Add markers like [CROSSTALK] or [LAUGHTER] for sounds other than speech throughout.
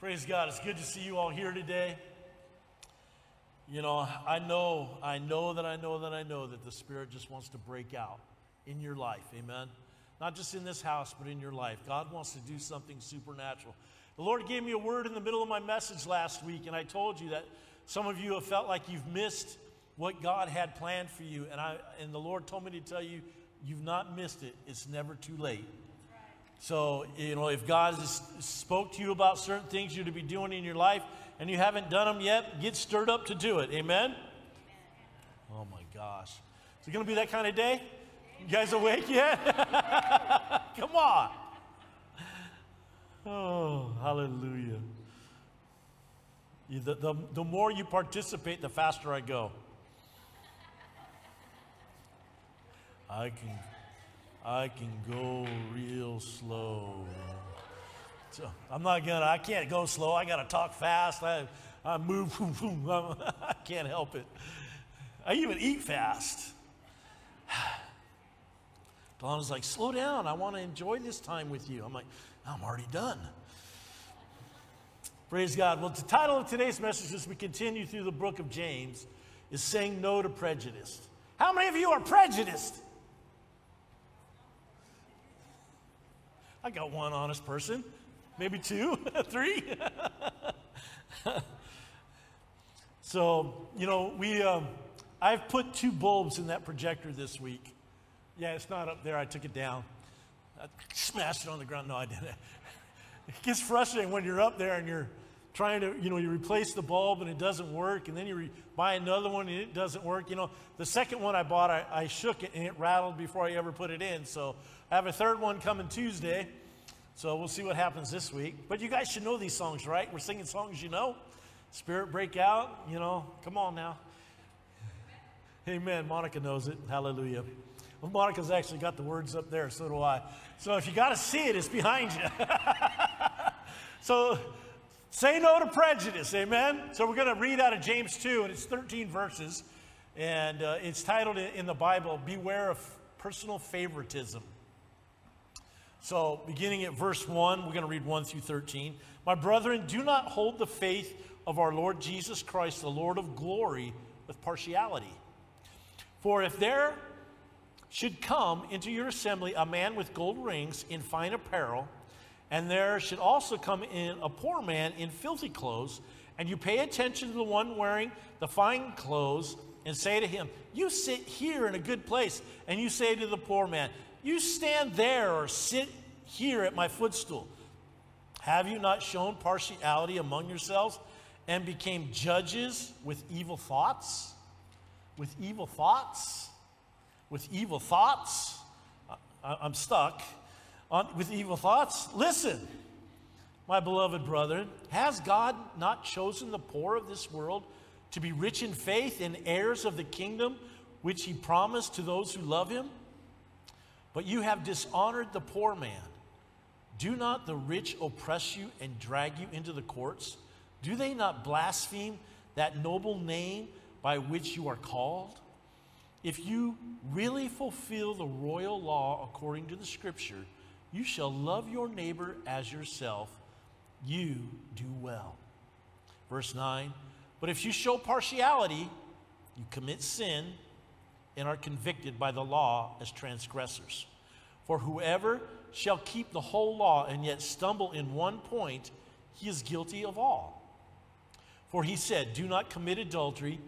Praise God. It's good to see you all here today. You know, I know, I know that I know that I know that the Spirit just wants to break out in your life. Amen. Not just in this house, but in your life. God wants to do something supernatural. The Lord gave me a word in the middle of my message last week, and I told you that some of you have felt like you've missed what God had planned for you. And, I, and the Lord told me to tell you, you've not missed it. It's never too late. So, you know, if God has spoke to you about certain things you're to be doing in your life and you haven't done them yet, get stirred up to do it. Amen? Oh my gosh. Is it going to be that kind of day? You guys awake yet? [LAUGHS] Come on. Oh, hallelujah. The, the, the more you participate, the faster I go. I can I can go real slow. So I'm not gonna, I can't go slow. I gotta talk fast. I, I move, [LAUGHS] I can't help it. I even eat fast. [SIGHS] Donna's like, slow down. I want to enjoy this time with you. I'm like, I'm already done. Praise God. Well, the title of today's message as we continue through the book of James is Saying No to Prejudice. How many of you are prejudiced? I got one honest person, maybe two, [LAUGHS] three. [LAUGHS] so, you know, we, um, I've put two bulbs in that projector this week. Yeah, it's not up there. I took it down. I smashed it on the ground. No, I didn't. [LAUGHS] It gets frustrating when you're up there and you're trying to, you know, you replace the bulb and it doesn't work, and then you re- buy another one and it doesn't work. You know, the second one I bought, I, I shook it and it rattled before I ever put it in. So I have a third one coming Tuesday. So we'll see what happens this week. But you guys should know these songs, right? We're singing songs you know. Spirit break out, you know. Come on now. Amen. Monica knows it. Hallelujah. Well, Monica's actually got the words up there, so do I. So if you got to see it, it's behind you. [LAUGHS] so say no to prejudice. Amen. So we're going to read out of James 2, and it's 13 verses. And uh, it's titled in the Bible, Beware of Personal Favoritism. So, beginning at verse 1, we're going to read 1 through 13. My brethren, do not hold the faith of our Lord Jesus Christ, the Lord of glory, with partiality. For if there should come into your assembly a man with gold rings in fine apparel, and there should also come in a poor man in filthy clothes, and you pay attention to the one wearing the fine clothes, and say to him, You sit here in a good place, and you say to the poor man, you stand there or sit here at my footstool. Have you not shown partiality among yourselves and became judges with evil thoughts? With evil thoughts? With evil thoughts? I, am stuck. On, with evil thoughts? Listen, my beloved brethren, has God not chosen the poor of this world to be rich in faith and heirs of the kingdom which he promised to those who love him? But you have dishonored the poor man. Do not the rich oppress you and drag you into the courts? Do they not blaspheme that noble name by which you are called? If you really fulfill the royal law according to the scripture, you shall love your neighbor as yourself. You do well. Verse 9 But if you show partiality, you commit sin and are convicted by the law as transgressors. For whoever shall keep the whole law and yet stumble in one point, he is guilty of all. For he said, Do not commit adultery,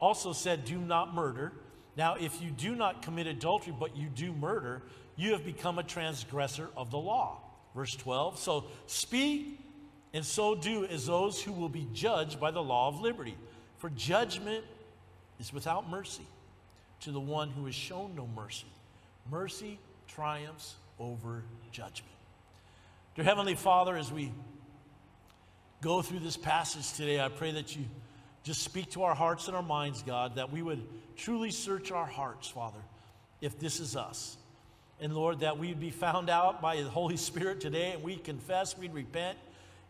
also said, Do not murder. Now, if you do not commit adultery, but you do murder, you have become a transgressor of the law. Verse 12 So speak and so do as those who will be judged by the law of liberty. For judgment is without mercy to the one who has shown no mercy. Mercy triumphs over judgment. Dear Heavenly Father, as we go through this passage today, I pray that you just speak to our hearts and our minds, God, that we would truly search our hearts, Father, if this is us. And Lord, that we'd be found out by the Holy Spirit today and we confess, we'd repent.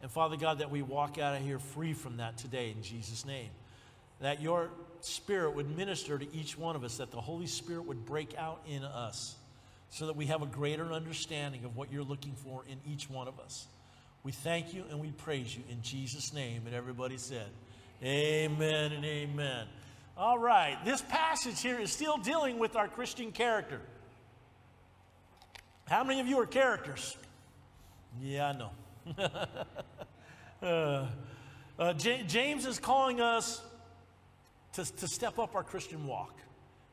And Father God, that we walk out of here free from that today in Jesus' name. That your Spirit would minister to each one of us, that the Holy Spirit would break out in us so that we have a greater understanding of what you're looking for in each one of us. We thank you and we praise you in Jesus' name. And everybody said, Amen and amen. All right, this passage here is still dealing with our Christian character. How many of you are characters? Yeah, I know. [LAUGHS] uh, uh, James is calling us to, to step up our Christian walk.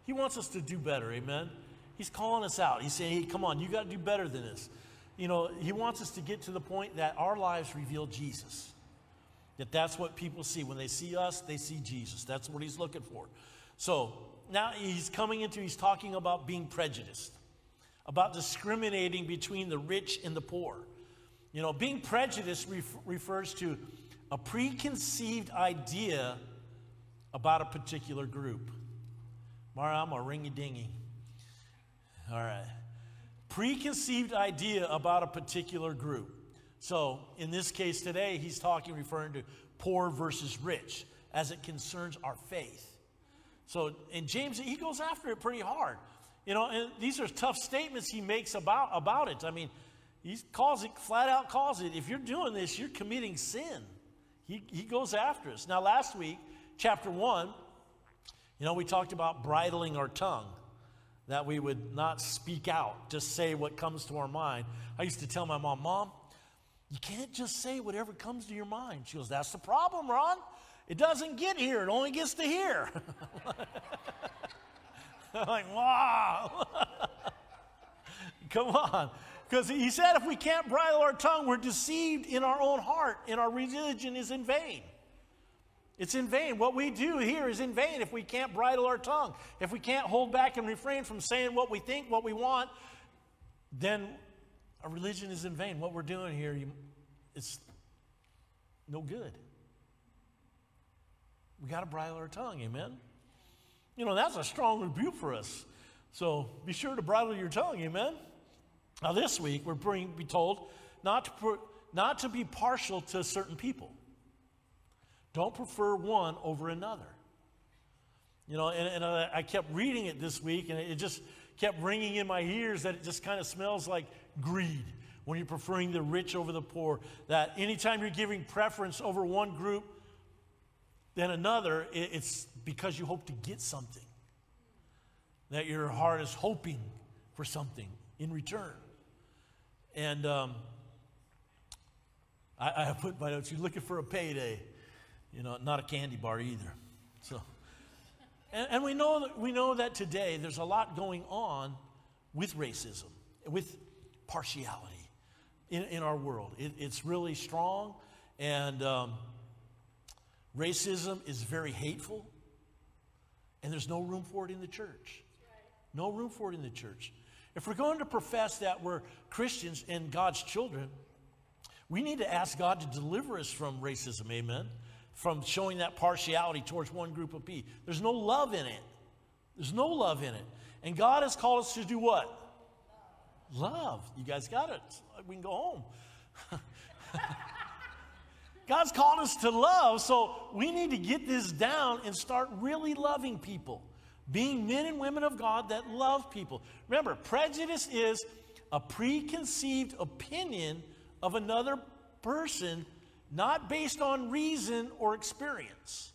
He wants us to do better, amen? He's calling us out. He's saying, hey, come on, you got to do better than this. You know, he wants us to get to the point that our lives reveal Jesus. That that's what people see. When they see us, they see Jesus. That's what he's looking for. So now he's coming into, he's talking about being prejudiced, about discriminating between the rich and the poor. You know, being prejudiced ref- refers to a preconceived idea about a particular group. Mara, I'm a ringy dingy. All right. Preconceived idea about a particular group. So, in this case today, he's talking, referring to poor versus rich as it concerns our faith. So, in James, he goes after it pretty hard. You know, and these are tough statements he makes about, about it. I mean, he calls it, flat out calls it, if you're doing this, you're committing sin. He, he goes after us. Now, last week, chapter 1, you know, we talked about bridling our tongue, that we would not speak out, just say what comes to our mind. I used to tell my mom, Mom, you can't just say whatever comes to your mind. She goes, That's the problem, Ron. It doesn't get here, it only gets to here. [LAUGHS] I'm like, wow. [LAUGHS] Come on. Because he said if we can't bridle our tongue, we're deceived in our own heart, and our religion is in vain. It's in vain. What we do here is in vain if we can't bridle our tongue. If we can't hold back and refrain from saying what we think, what we want, then our religion is in vain. What we're doing here is no good. We got to bridle our tongue, amen? You know, that's a strong rebuke for us. So be sure to bridle your tongue, amen? Now, this week, we're being told not to, not to be partial to certain people. Don't prefer one over another. You know, and, and I, kept reading it this week, and it just kept ringing in my ears that it just kind of smells like greed when you're preferring the rich over the poor. That anytime you're giving preference over one group than another, it's because you hope to get something. That your heart is hoping for something in return. And um, I, I put my notes, you're looking for a payday, you know, not a candy bar either. So, and, and we, know that, we know that today there's a lot going on with racism, with partiality in, in our world. It, it's really strong, and um, racism is very hateful, and there's no room for it in the church. No room for it in the church. If we're going to profess that we're Christians and God's children, we need to ask God to deliver us from racism, amen? From showing that partiality towards one group of people. There's no love in it. There's no love in it. And God has called us to do what? Love. You guys got it. We can go home. [LAUGHS] God's called us to love, so we need to get this down and start really loving people being men and women of God that love people. Remember, prejudice is a preconceived opinion of another person, not based on reason or experience.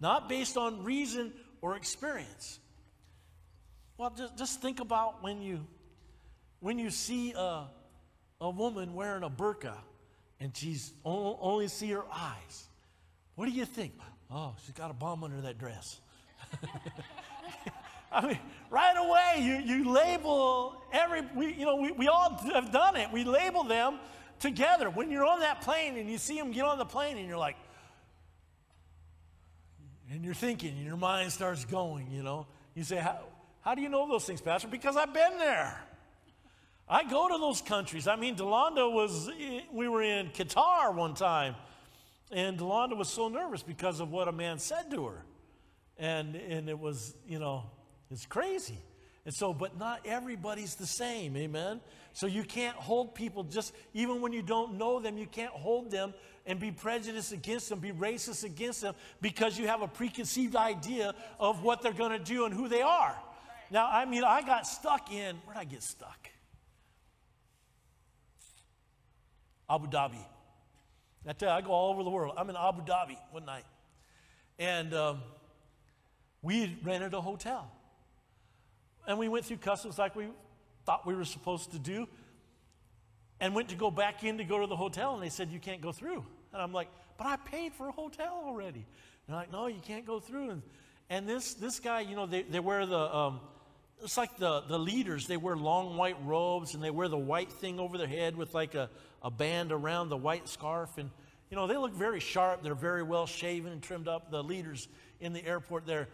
Not based on reason or experience. Well, just, just think about when you when you see a, a woman wearing a burqa and she's only see her eyes. What do you think? Oh, she's got a bomb under that dress. [LAUGHS] I mean, right away, you, you label every, we, you know, we, we all have done it. We label them together. When you're on that plane and you see them get on the plane and you're like, and you're thinking, and your mind starts going, you know. You say, how, how do you know those things, Pastor? Because I've been there. I go to those countries. I mean, Delonda was, we were in Qatar one time, and Delonda was so nervous because of what a man said to her. And, and it was, you know, it's crazy. And so, but not everybody's the same, amen? So you can't hold people just, even when you don't know them, you can't hold them and be prejudiced against them, be racist against them because you have a preconceived idea of what they're going to do and who they are. Now, I mean, I got stuck in, where'd I get stuck? Abu Dhabi. I tell you, I go all over the world. I'm in Abu Dhabi one night. And um, we rented a hotel. And we went through customs like we thought we were supposed to do and went to go back in to go to the hotel. And they said, You can't go through. And I'm like, But I paid for a hotel already. And they're like, No, you can't go through. And, and this, this guy, you know, they, they wear the, um, it's like the, the leaders, they wear long white robes and they wear the white thing over their head with like a, a band around the white scarf. And, you know, they look very sharp. They're very well shaven and trimmed up, the leaders in the airport there.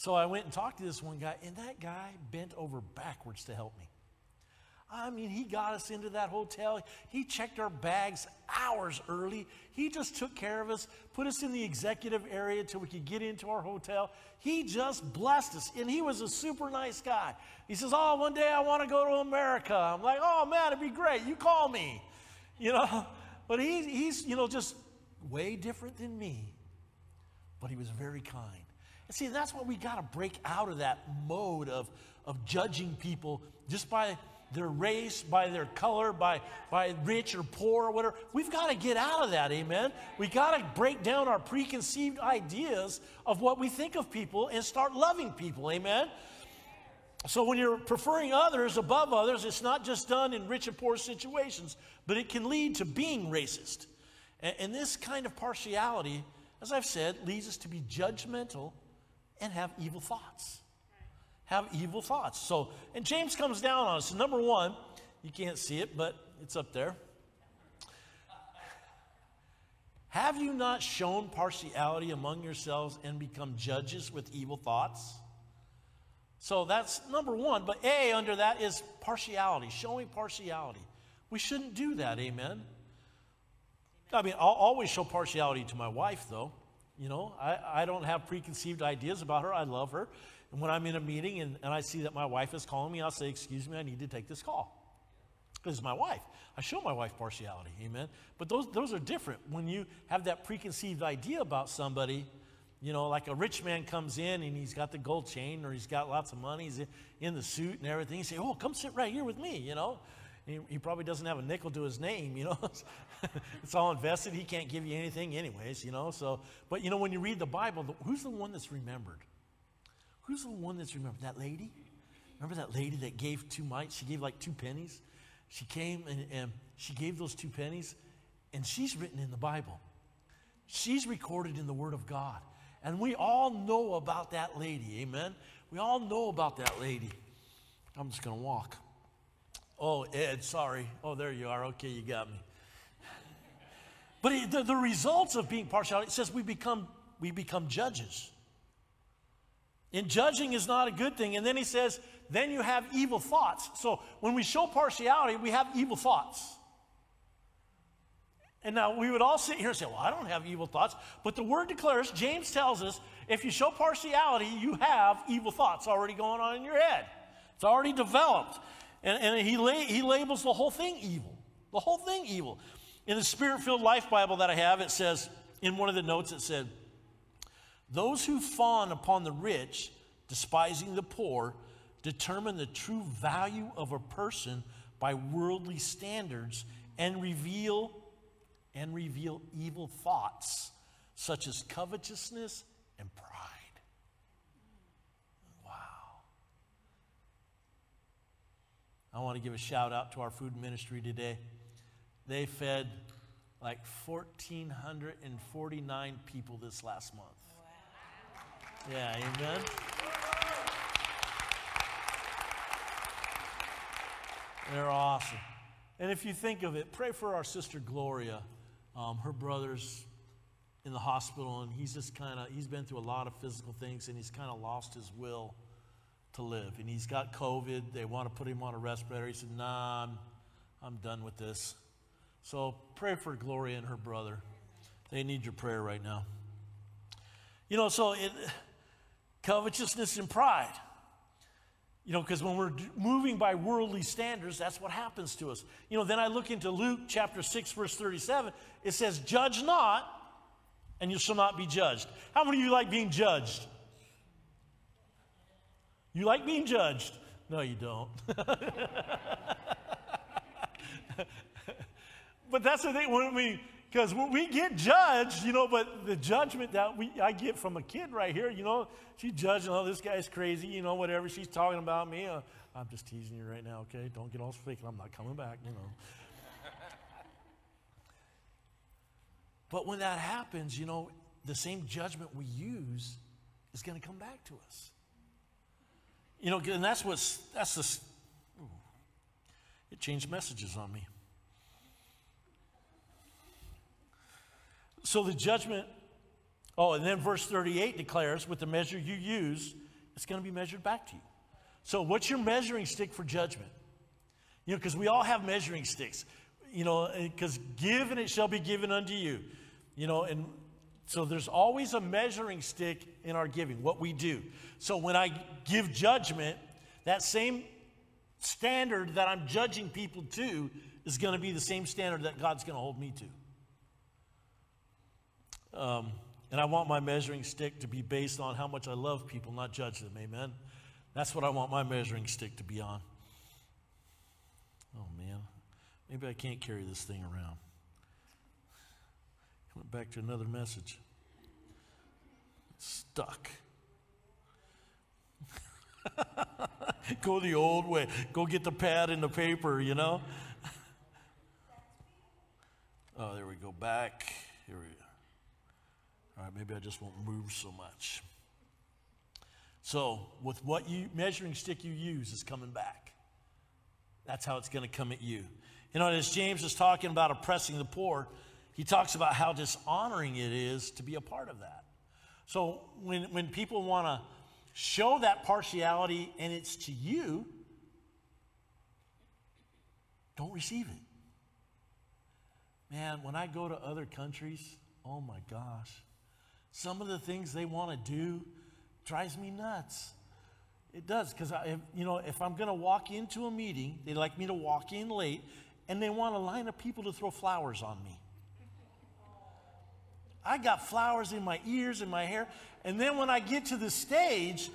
So I went and talked to this one guy, and that guy bent over backwards to help me. I mean, he got us into that hotel. He checked our bags hours early. He just took care of us, put us in the executive area till we could get into our hotel. He just blessed us, and he was a super nice guy. He says, Oh, one day I want to go to America. I'm like, Oh, man, it'd be great. You call me. [LAUGHS] You know, but he, he's, you know, just way different than me. But he was very kind. And see, that's what we got to break out of that mode of, of judging people just by their race, by their color, by, by rich or poor or whatever. We've got to get out of that, amen? We got to break down our preconceived ideas of what we think of people and start loving people, amen? So when you're preferring others above others, it's not just done in rich and poor situations, but it can lead to being racist. And, and this kind of partiality, as I've said, leads us to be judgmental and have evil thoughts have evil thoughts. So, and James comes down on us. Number one, you can't see it, but it's up there. Have you not shown partiality among yourselves and become judges with evil thoughts? So that's number one. But A under that is partiality, showing partiality. We shouldn't do that, amen? I mean, I'll always show partiality to my wife, though. You know, I, I don't have preconceived ideas about her. I love her. And when I'm in a meeting and, and I see that my wife is calling me, I'll say, Excuse me, I need to take this call. Because it's my wife. I show my wife partiality, amen? But those, those are different. When you have that preconceived idea about somebody, you know, like a rich man comes in and he's got the gold chain or he's got lots of money, he's in the suit and everything. You say, Oh, come sit right here with me, you know? He, probably doesn't have a nickel to his name, you know. [LAUGHS] it's all invested. He can't give you anything, anyways, you know. So, but you know, when you read the Bible, who's the one that's remembered? Who's the one that's remembered? That lady? Remember that lady that gave two mites? She gave like two pennies. She came and, and she gave those two pennies, and she's written in the Bible. She's recorded in the Word of God. And we all know about that lady, amen? We all know about that lady. I'm just going to walk. Oh, Ed, sorry. Oh, there you are. Okay, you got me. But the, the results of being partial, it says we become, we become judges. And judging is not a good thing. And then he says, then you have evil thoughts. So when we show partiality, we have evil thoughts. And now we would all sit here and say, well, I don't have evil thoughts. But the word declares, James tells us, if you show partiality, you have evil thoughts already going on in your head. It's already developed. And, and he, la- he labels the whole thing evil. The whole thing evil. In the Spirit filled Life Bible that I have, it says, in one of the notes, it said, those who fawn upon the rich, despising the poor, determine the true value of a person by worldly standards and reveal and reveal evil thoughts such as covetousness and pride. Wow. I want to give a shout out to our food ministry today. They fed like 1,449 people this last month. Yeah, amen. They're awesome. And if you think of it, pray for our sister Gloria. Um, her brother's in the hospital, and he's just kind of, he's been through a lot of physical things, and he's kind of lost his will to live. And he's got COVID. They want to put him on a respirator. He said, Nah, I'm, I'm done with this. So pray for Gloria and her brother. They need your prayer right now. You know, so it covetousness and pride. You know, because when we're moving by worldly standards, that's what happens to us. You know, then I look into Luke chapter 6, verse 37. It says, Judge not, and you shall not be judged. How many of you like being judged? You like being judged? No, you don't. [LAUGHS] but that's the thing when we, because when we get judged, you know, but the judgment that we I get from a kid right here, you know, she's judging, oh, this guy's crazy, you know, whatever. She's talking about me. Uh, I'm just teasing you right now, okay? Don't get all fake. I'm not coming back, you know. but when that happens, you know, the same judgment we use is going to come back to us. You know, and that's what's, that's the, it changed messages on me. So the judgment, oh, and then verse 38 declares with the measure you use, it's going to be measured back to you. So what's your measuring stick for judgment? You know, because we all have measuring sticks. You know, because give and it shall be given unto you. You know, and so there's always a measuring stick in our giving, what we do. So when I give judgment, that same standard that I'm judging people to is going to be the same standard that God's going to hold me to. Um, and I want my measuring stick to be based on how much I love people, not judge them. Amen. That's what I want my measuring stick to be on. Oh, man. Maybe I can't carry this thing around. Coming back to another message. Stuck. [LAUGHS] Go the old way. Go get the pad and the paper, you know? [LAUGHS] oh, there we go. Back. Here we go. All right, maybe I just won't move so much. So, with what you measuring stick you use is coming back. That's how it's going to come at you. You know, as James is talking about oppressing the poor, he talks about how dishonoring it is to be a part of that. So, when, when people want to show that partiality and it's to you, don't receive it. Man, when I go to other countries, oh my gosh, some of the things they want to do drives me nuts. It does, because I, you know, if I'm going to walk into a meeting, they like me to walk in late, and they want a line of people to throw flowers on me. I got flowers in my ears and my hair, and then when I get to the stage,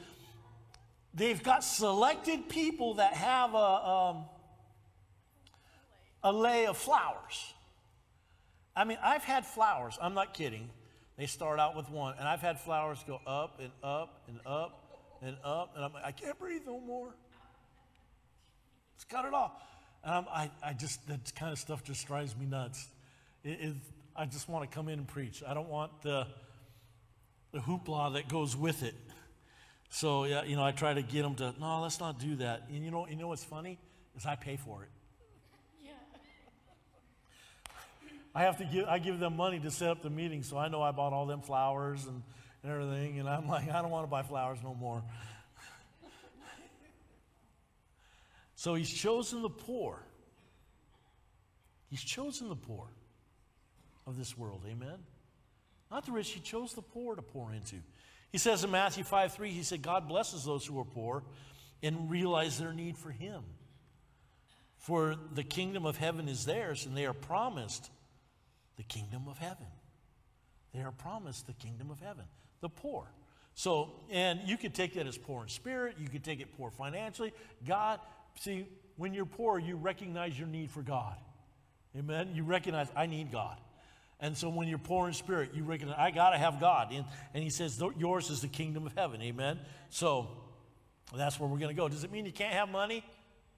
they've got selected people that have a, um, a lei of flowers. I mean, I've had flowers, I'm not kidding. They start out with one, and I've had flowers go up and up and up and up, and I'm like, I can't breathe no more. Let's cut it off. And I'm, i I, just, that kind of stuff just drives me nuts. It, it, I just want to come in and preach. I don't want the, the hoopla that goes with it. So, yeah, you know, I try to get them to, no, let's not do that. And you know, you know what's funny? Is I pay for it. Yeah. I have to give, I give them money to set up the meeting, so I know I bought all them flowers and, and everything, and I'm like, I don't want to buy flowers no more. so he's chosen the poor. He's chosen the poor of this world, amen? Not the rich, he chose the poor to pour into. He says in Matthew 5 3, he said, God blesses those who are poor and realize their need for him. For the kingdom of heaven is theirs, and they are promised the kingdom of heaven. They are promised the kingdom of heaven, the poor. So, and you could take that as poor in spirit, you could take it poor financially. God, see, when you're poor, you recognize your need for God. Amen? You recognize, I need God. And so when you're poor in spirit, you recognize, I got to have God. And, and he says, yours is the kingdom of heaven. Amen? So that's where we're going to go. Does it mean you can't have money?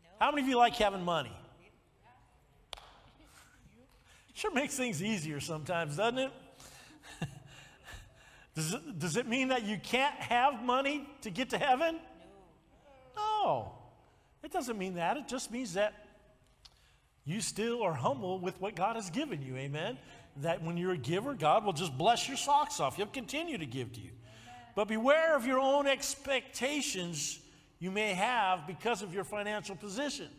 No. How many of you like having money? [LAUGHS] Sure makes things easier sometimes, doesn't it? [LAUGHS] does it? Does it mean that you can't have money to get to heaven? No. No. It doesn't mean that. It just means that you still are humble with what God has given you. Amen. That when you're a giver, God will just bless your socks off. He'll continue to give to you. But beware of your own expectations you may have because of your financial position.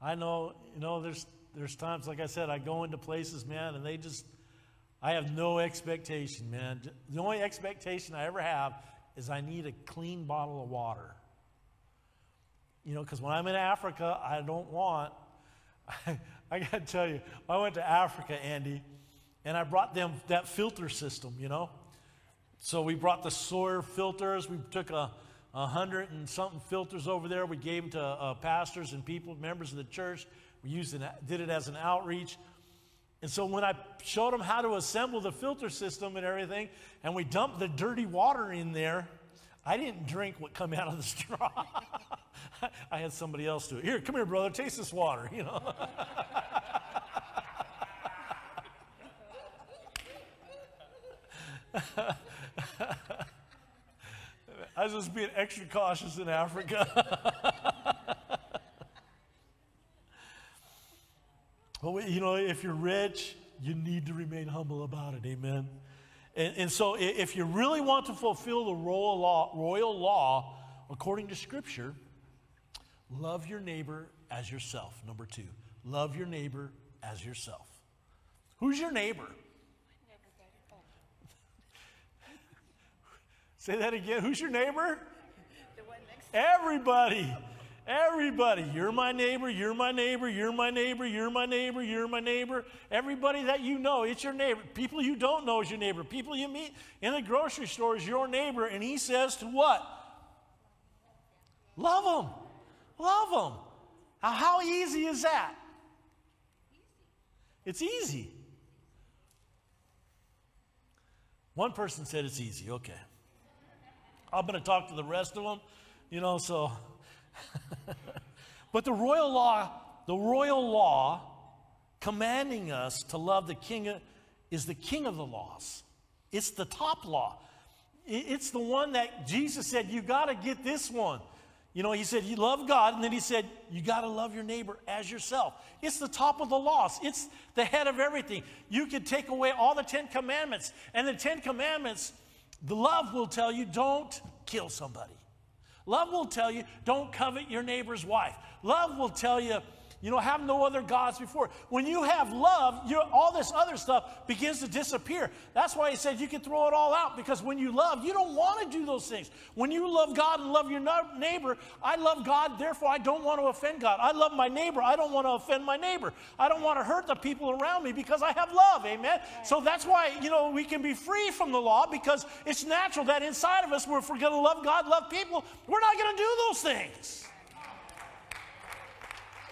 I know, you know, there's, there's times, like I said, I go into places, man, and they just, I have no expectation, man. The only expectation I ever have is I need a clean bottle of water. You know, because when I'm in Africa, I don't want, [LAUGHS] I, I got to tell you, I went to Africa, Andy, and I brought them that filter system, you know. So we brought the Sawyer filters. We took a, a hundred and something filters over there. We gave them to uh, pastors and people, members of the church. We used it, did it as an outreach. And so when I showed them how to assemble the filter system and everything, and we dumped the dirty water in there, I didn't drink what come out of the straw. [LAUGHS] I had somebody else do it. Here, come here, brother, taste this water, you know. [LAUGHS] I was just being extra cautious in Africa. [LAUGHS] but you know, if you're rich, you need to remain humble about it. Amen. And, and so, if you really want to fulfill the royal law, royal law according to Scripture, love your neighbor as yourself. Number two, love your neighbor as yourself. Who's your neighbor? [LAUGHS] Say that again. Who's your neighbor? Everybody. Everybody. You're my neighbor. You're my neighbor. You're my neighbor. You're my neighbor. You're my neighbor. Everybody that you know, it's your neighbor. People you don't know is your neighbor. People you meet in the grocery store is your neighbor. And he says to what? Love them. Love them. How easy is that? It's easy. One person said it's easy. Okay. I'm going to talk to the rest of them, you know, so. [LAUGHS] but the royal law, the royal law commanding us to love the king is the king of the laws. It's the top law. It's the one that Jesus said, you got to get this one. You know, he said, You love God, and then he said, You got to love your neighbor as yourself. It's the top of the laws, it's the head of everything. You could take away all the Ten Commandments, and the Ten Commandments, the love will tell you, Don't kill somebody. Love will tell you, Don't covet your neighbor's wife. Love will tell you, you know, have no other gods before. When you have love, all this other stuff begins to disappear. That's why he said you can throw it all out because when you love, you don't want to do those things. When you love God and love your neighbor, I love God, therefore I don't want to offend God. I love my neighbor, I don't want to offend my neighbor. I don't want to hurt the people around me because I have love, amen? So that's why, you know, we can be free from the law because it's natural that inside of us, if we're going to love God, love people, we're not going to do those things.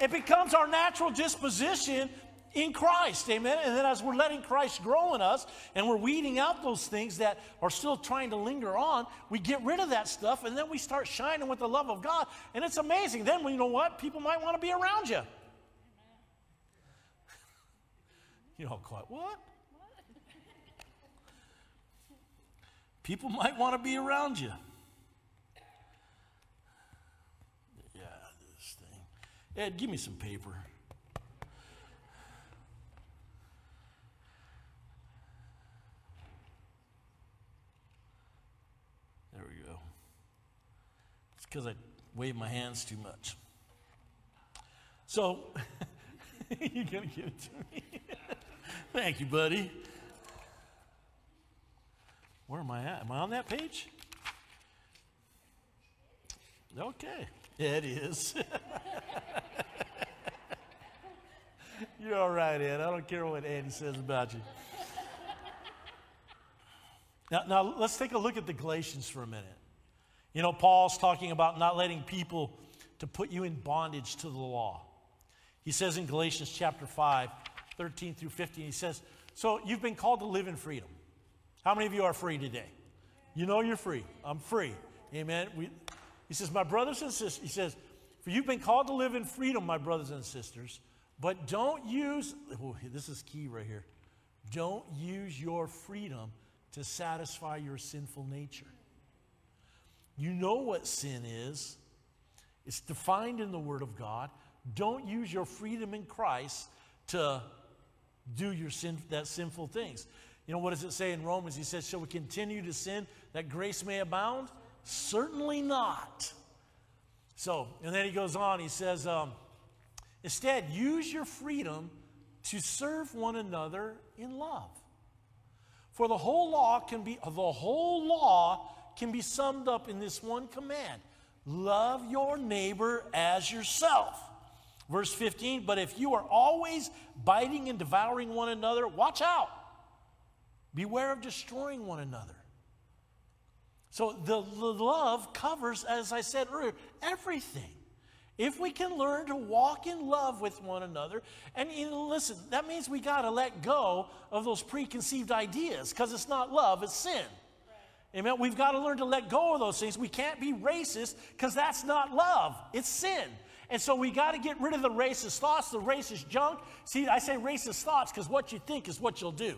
It becomes our natural disposition in Christ, amen. And then as we're letting Christ grow in us and we're weeding out those things that are still trying to linger on, we get rid of that stuff and then we start shining with the love of God. And it's amazing. Then, you know what? People might want to be around you. you know, quite what? People might want to be around you. Ed, give me some paper. There we go. It's because I wave my hands too much. So, [LAUGHS] you're going to give it to me? [LAUGHS] Thank you, buddy. Where am I at? Am I on that page? Okay. It is. [LAUGHS] You're all right, Ed. I don't care what Andy says about you. Now, now, let's take a look at the Galatians for a minute. You know, Paul's talking about not letting people to put you in bondage to the law. He says in Galatians chapter 5, 13 through 15, he says, So you've been called to live in freedom. How many of you are free today? You know you're free. I'm free. Amen. We, he says, My brothers and sisters, he says, For you've been called to live in freedom, my brothers and sisters, but don't use, oh, this is key right here. Don't use your freedom to satisfy your sinful nature. You know what sin is, it's defined in the Word of God. Don't use your freedom in Christ to do your sin, that sinful things. You know, what does it say in Romans? He says, Shall we continue to sin that grace may abound? Certainly not. So, and then he goes on, he says, um, instead, use your freedom to serve one another in love. For the whole law can be, the whole law can be summed up in this one command love your neighbor as yourself. Verse 15, but if you are always biting and devouring one another, watch out. Beware of destroying one another. So the, the love covers, as I said earlier, everything. If we can learn to walk in love with one another, and you know, listen, that means we got to let go of those preconceived ideas because it's not love, it's sin. Right. Amen. We've got to learn to let go of those things. We can't be racist because that's not love, it's sin. And so we got to get rid of the racist thoughts, the racist junk. See, I say racist thoughts because what you think is what you'll do,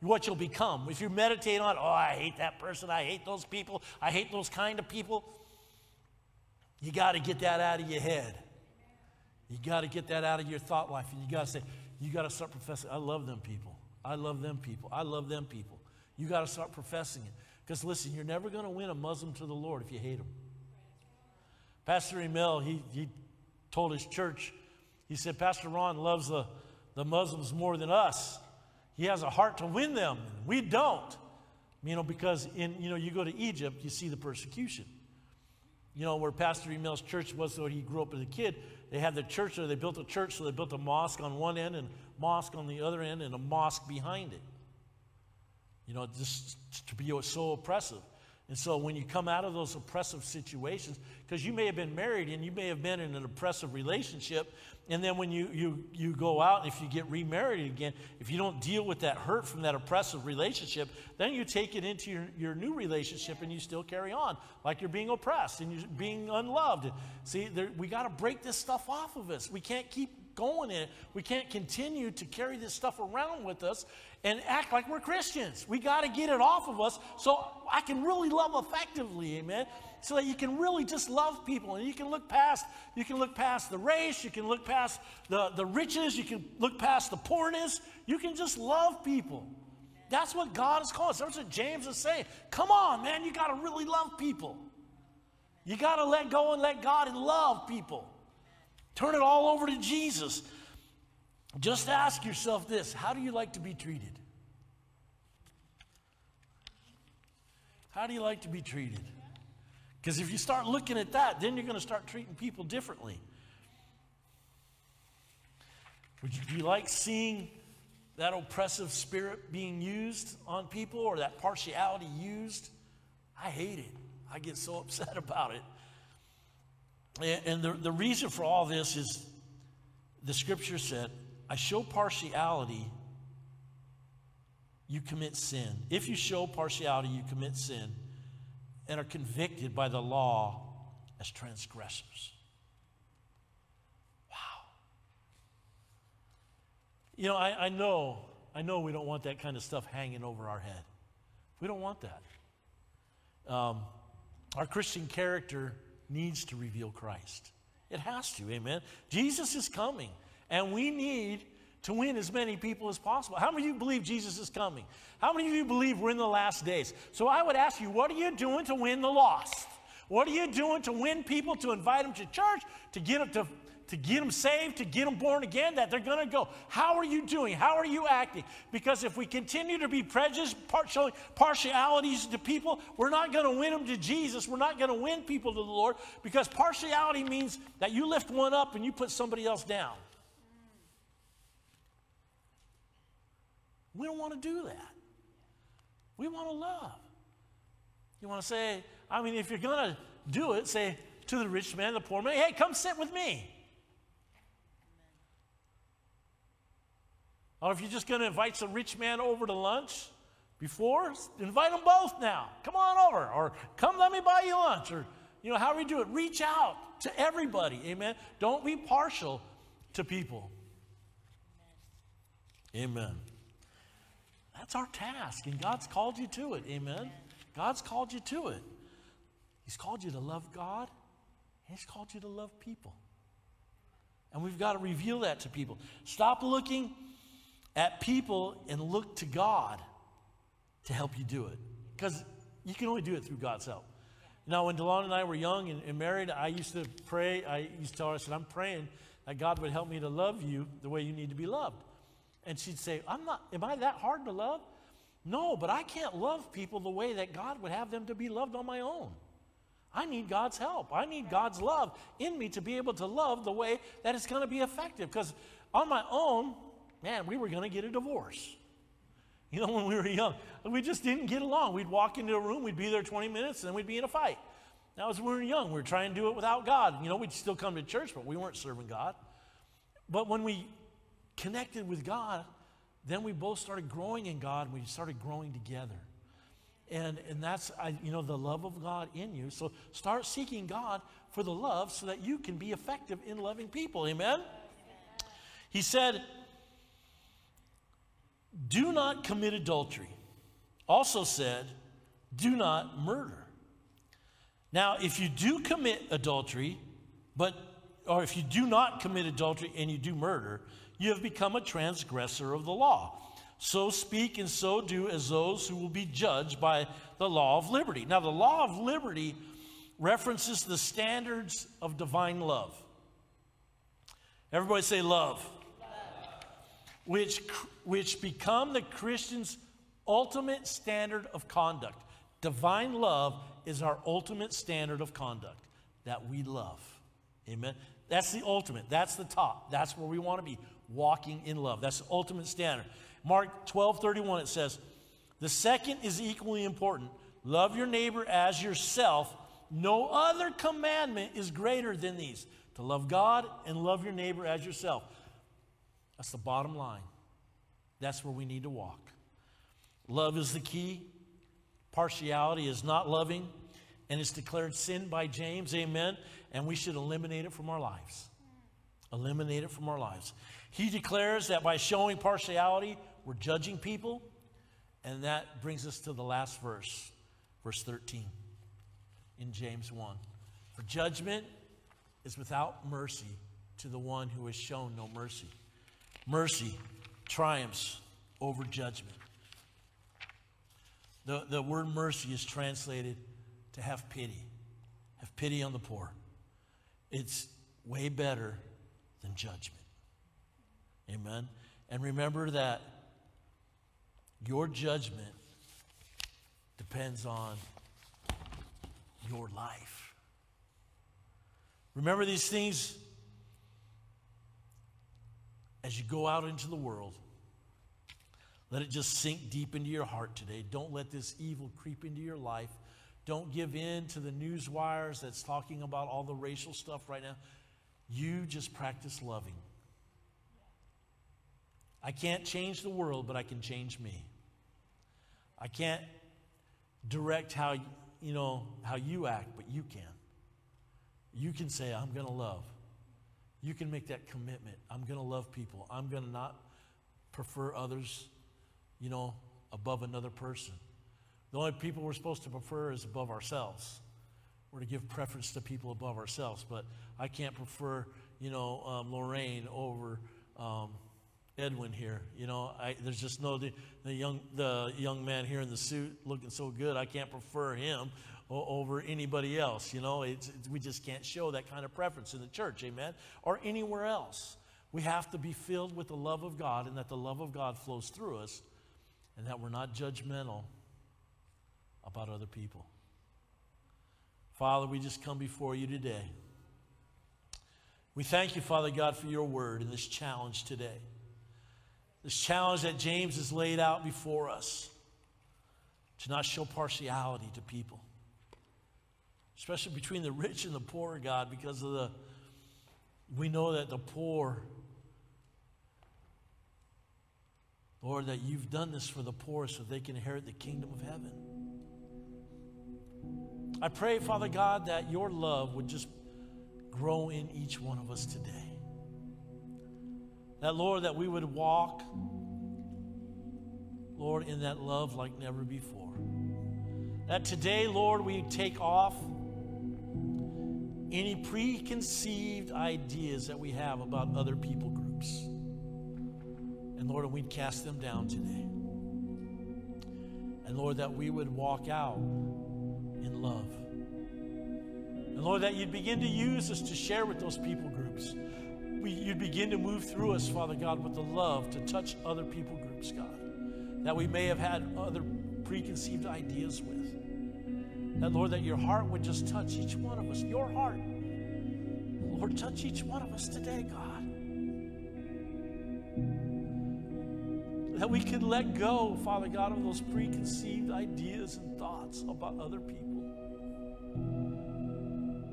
what you'll become. If you meditate on, oh, I hate that person, I hate those people, I hate those kind of people, you got to get that out of your head. You got to get that out of your thought life. And you got to say, you got to start professing, I love them people. I love them people. I love them people. You got to start professing it. Because listen, you're never going to win a Muslim to the Lord if you hate them. Pastor Emil, he, he told his church, he said, Pastor Ron loves the, the Muslims more than us. He has a heart to win them. We don't. You know, because in, you know, you go to Egypt, you see the persecution. You know, where Pastor Emil's church was when he grew up as a kid, they had the church there. They built a church, so they built a mosque on one end and mosque on the other end and a mosque behind it. You know, just to be so oppressive. And so when you come out of those oppressive situations, because you may have been married and you may have been in an oppressive relationship, and then when you, you, you go out, if you get remarried again, if you don't deal with that hurt from that oppressive relationship, then you take it into your, your new relationship and you still carry on like you're being oppressed and you're being unloved. See, there, we got to break this stuff off of us. We can't keep going in it. We can't continue to carry this stuff around with us and act like we're Christians. We got to get it off of us so I can really love effectively, amen. So that you can really just love people and you can look past, you can look past the race, you can look past the, the riches, you can look past the poorness, you can just love people. That's what God is calling us. That's what James is saying. Come on, man, you got to really love people. You got to let go and let God and love people. Turn it all over to Jesus. Just ask yourself this how do you like to be treated? How do you like to be treated? Because if you start looking at that, then you're going to start treating people differently. Would you, you like seeing that oppressive spirit being used on people or that partiality used? I hate it. I get so [LAUGHS] upset about it. And the, the reason for all this is the scripture said, I show partiality, you commit sin. If you show partiality, you commit sin and are convicted by the law as transgressors. Wow. You know, I, I know, I know we don't want that kind of stuff hanging over our head. We don't want that. Um, our Christian character needs to reveal Christ. It has to, amen. Jesus is coming, and we need to win as many people as possible. How many of you believe Jesus is coming? How many of you believe we're in the last days? So I would ask you, what are you doing to win the lost? What are you doing to win people, to invite them to church, to get them to to get them saved, to get them born again, that they're going to go. How are you doing? How are you acting? Because if we continue to be prejudiced, showing partialities to people, we're not going to win them to Jesus. We're not going to win people to the Lord because partiality means that you lift one up and you put somebody else down. We don't want to do that. We want to love. You want to say, I mean, if you're going to do it, say to the rich man, the poor man, hey, come sit with me. Or if you're just going to invite some rich man over to lunch before, invite them both now. Come on over. Or come let me buy you lunch. Or, you know, however we do it, reach out to everybody. Amen. Don't be partial to people. Amen. That's our task, and God's called you to it. Amen. God's called you to it. He's called you to love God, He's called you to love people. And we've got to reveal that to people. Stop looking at people and look to God to help you do it. Because you can only do it through God's help. Now, when Delon and I were young and, and, married, I used to pray. I used to tell her, I said, I'm praying that God would help me to love you the way you need to be loved. And she'd say, I'm not, am I that hard to love? No, but I can't love people the way that God would have them to be loved on my own. I need God's help. I need God's love in me to be able to love the way that it's going to be effective. Because on my own, man, we were going to get a divorce. You know, when we were young, we just didn't get along. We'd walk into a room, we'd be there 20 minutes, and then we'd be in a fight. That was when we were young. We were trying to do it without God. You know, we'd still come to church, but we weren't serving God. But when we connected with God, then we both started growing in God. We started growing together. And, and that's, I, you know, the love of God in you. So start seeking God for the love so that you can be effective in loving people. Amen? He said, Do not commit adultery. Also said, Do not murder. Now, if you do commit adultery, but or if you do not commit adultery and you do murder, you have become a transgressor of the law. So speak and so do as those who will be judged by the law of liberty. Now, the law of liberty references the standards of divine love. Everybody say love. Which, which become the Christian's ultimate standard of conduct. Divine love is our ultimate standard of conduct that we love. Amen. That's the ultimate. That's the top. That's where we want to be walking in love. That's the ultimate standard. Mark 12 31, it says, The second is equally important love your neighbor as yourself. No other commandment is greater than these to love God and love your neighbor as yourself. That's the bottom line. That's where we need to walk. Love is the key. Partiality is not loving, and it's declared sin by James. Amen. And we should eliminate it from our lives. Eliminate it from our lives. He declares that by showing partiality, we're judging people. And that brings us to the last verse, verse 13 in James 1. For judgment is without mercy to the one who has shown no mercy. Mercy triumphs over judgment. The, the word mercy is translated to have pity. Have pity on the poor. It's way better than judgment. Amen. And remember that your judgment depends on your life. Remember these things as you go out into the world. Let it just sink deep into your heart today. Don't let this evil creep into your life. Don't give in to the news wires that's talking about all the racial stuff right now. You just practice loving. I can't change the world, but I can change me. I can't direct how you know how you act, but you can. You can say, I'm going to love. You can make that commitment. I'm going to love people. I'm going to not prefer others you know, above another person. The only people we're supposed to prefer is above ourselves. We're to give preference to people above ourselves. But I can't prefer, you know, um, Lorraine over um, Edwin here. You know, I, there's just no the, the, young the young man here in the suit looking so good. I can't prefer him over anybody else. You know, it's, it's, we just can't show that kind of preference in the church, amen, or anywhere else. We have to be filled with the love of God, and that the love of God flows through us and that we're not judgmental about other people. Father, we just come before you today. We thank you, Father God, for your word and this challenge today. This challenge that James has laid out before us to not show partiality to people, especially between the rich and the poor, God, because of the, we know that the poor Lord, that you've done this for the poor so they can inherit the kingdom of heaven. I pray, Father God, that your love would just grow in each one of us today. That, Lord, that we would walk, Lord, in that love like never before. That today, Lord, we take off any preconceived ideas that we have about other people groups. And Lord, we'd cast them down today. And Lord, that we would walk out in love. And Lord, that you'd begin to use us to share with those people groups. We, you'd begin to move through us, Father God, with the love to touch other people groups, God, that we may have had other preconceived ideas with. That, Lord, that your heart would just touch each one of us, your heart. Lord, touch each one of us today, God. that we could let go, Father God, of those preconceived ideas and thoughts about other people.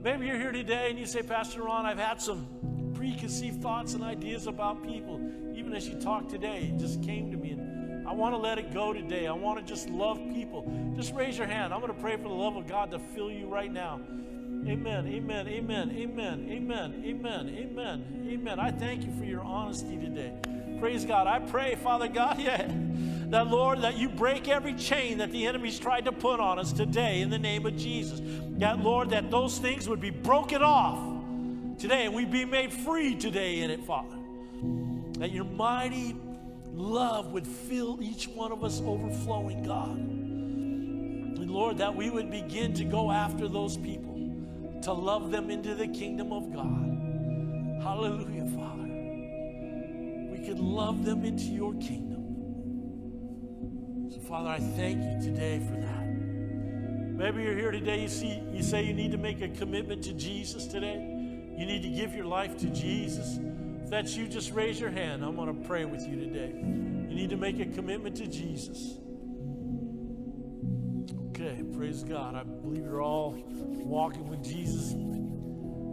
Maybe you're here today and you say, Pastor Ron, I've had some preconceived thoughts and ideas about people. Even as you talk today, it just came to me. And I want to let it go today. I want to just love people. Just raise your hand. I'm going to pray for the love of God to fill you right now. Amen, amen, amen, amen, amen, amen, amen, amen. I thank you for your honesty today. Praise God. I pray, Father God, [LAUGHS] yeah, that Lord, that you break every chain that the enemy's tried to put on us today in the name of Jesus. That, Lord, that those things would be broken off today and we'd be made free today in it, Father. That your mighty love would fill each one of us overflowing, God. And Lord, that we would begin to go after those people, to love them into the kingdom of God. Hallelujah, Father We could love them into your kingdom. Father, I thank you today for that. Maybe you're here today, you see, you say you need to make a commitment to Jesus today. You need to give your life to Jesus. If that's you, just raise your hand. I'm going to pray with you today. You need to make a commitment to Jesus. Okay, praise God. I believe you're all walking with Jesus.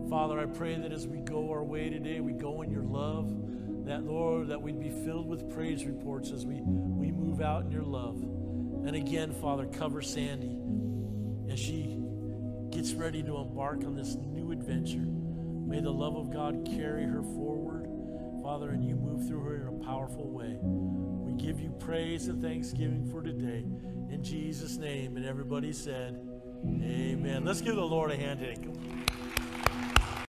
Father, I pray that as we go our way today, we go in your love that, Lord, that we'd be filled with praise reports as we, we move out in your love. And again, Father, cover Sandy as she gets ready to embark on this new adventure. May the love of God carry her forward, Father, and you move through her in a powerful way. We give you praise and thanksgiving for today. In Jesus' name. And everybody said, Amen. Let's give the Lord a hand.